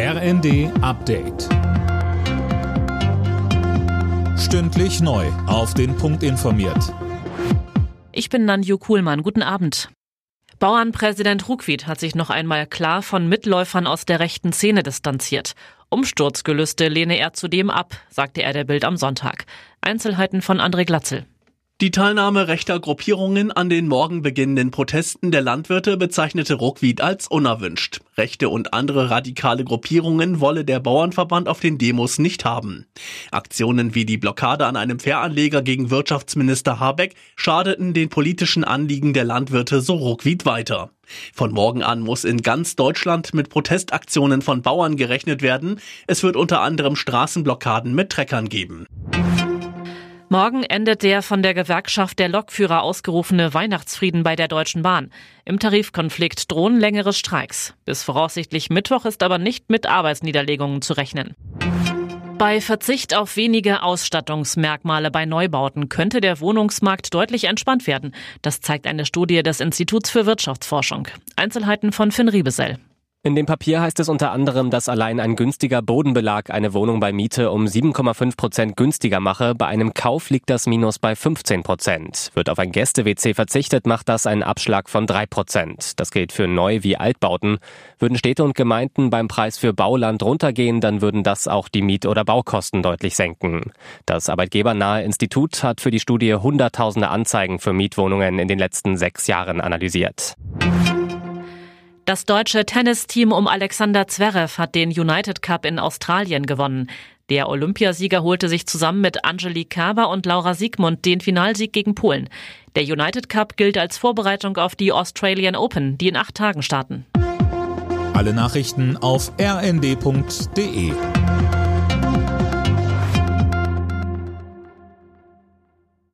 RND Update. Stündlich neu. Auf den Punkt informiert. Ich bin Nanju Kuhlmann. Guten Abend. Bauernpräsident Ruckwied hat sich noch einmal klar von Mitläufern aus der rechten Szene distanziert. Umsturzgelüste lehne er zudem ab, sagte er der Bild am Sonntag. Einzelheiten von André Glatzel. Die Teilnahme rechter Gruppierungen an den morgen beginnenden Protesten der Landwirte bezeichnete Ruckwied als unerwünscht. Rechte und andere radikale Gruppierungen wolle der Bauernverband auf den Demos nicht haben. Aktionen wie die Blockade an einem Fähranleger gegen Wirtschaftsminister Habeck schadeten den politischen Anliegen der Landwirte so Ruckwied weiter. Von morgen an muss in ganz Deutschland mit Protestaktionen von Bauern gerechnet werden. Es wird unter anderem Straßenblockaden mit Treckern geben. Morgen endet der von der Gewerkschaft der Lokführer ausgerufene Weihnachtsfrieden bei der Deutschen Bahn. Im Tarifkonflikt drohen längere Streiks. Bis voraussichtlich Mittwoch ist aber nicht mit Arbeitsniederlegungen zu rechnen. Bei Verzicht auf wenige Ausstattungsmerkmale bei Neubauten könnte der Wohnungsmarkt deutlich entspannt werden. Das zeigt eine Studie des Instituts für Wirtschaftsforschung. Einzelheiten von Finn Riebesell. In dem Papier heißt es unter anderem, dass allein ein günstiger Bodenbelag eine Wohnung bei Miete um 7,5 Prozent günstiger mache. Bei einem Kauf liegt das Minus bei 15 Prozent. Wird auf ein Gäste-WC verzichtet, macht das einen Abschlag von 3 Prozent. Das gilt für Neu- wie Altbauten. Würden Städte und Gemeinden beim Preis für Bauland runtergehen, dann würden das auch die Miet- oder Baukosten deutlich senken. Das arbeitgebernahe Institut hat für die Studie hunderttausende Anzeigen für Mietwohnungen in den letzten sechs Jahren analysiert. Das deutsche Tennisteam um Alexander Zverev hat den United Cup in Australien gewonnen. Der Olympiasieger holte sich zusammen mit Angelique Kerber und Laura Siegmund den Finalsieg gegen Polen. Der United Cup gilt als Vorbereitung auf die Australian Open, die in acht Tagen starten. Alle Nachrichten auf rnd.de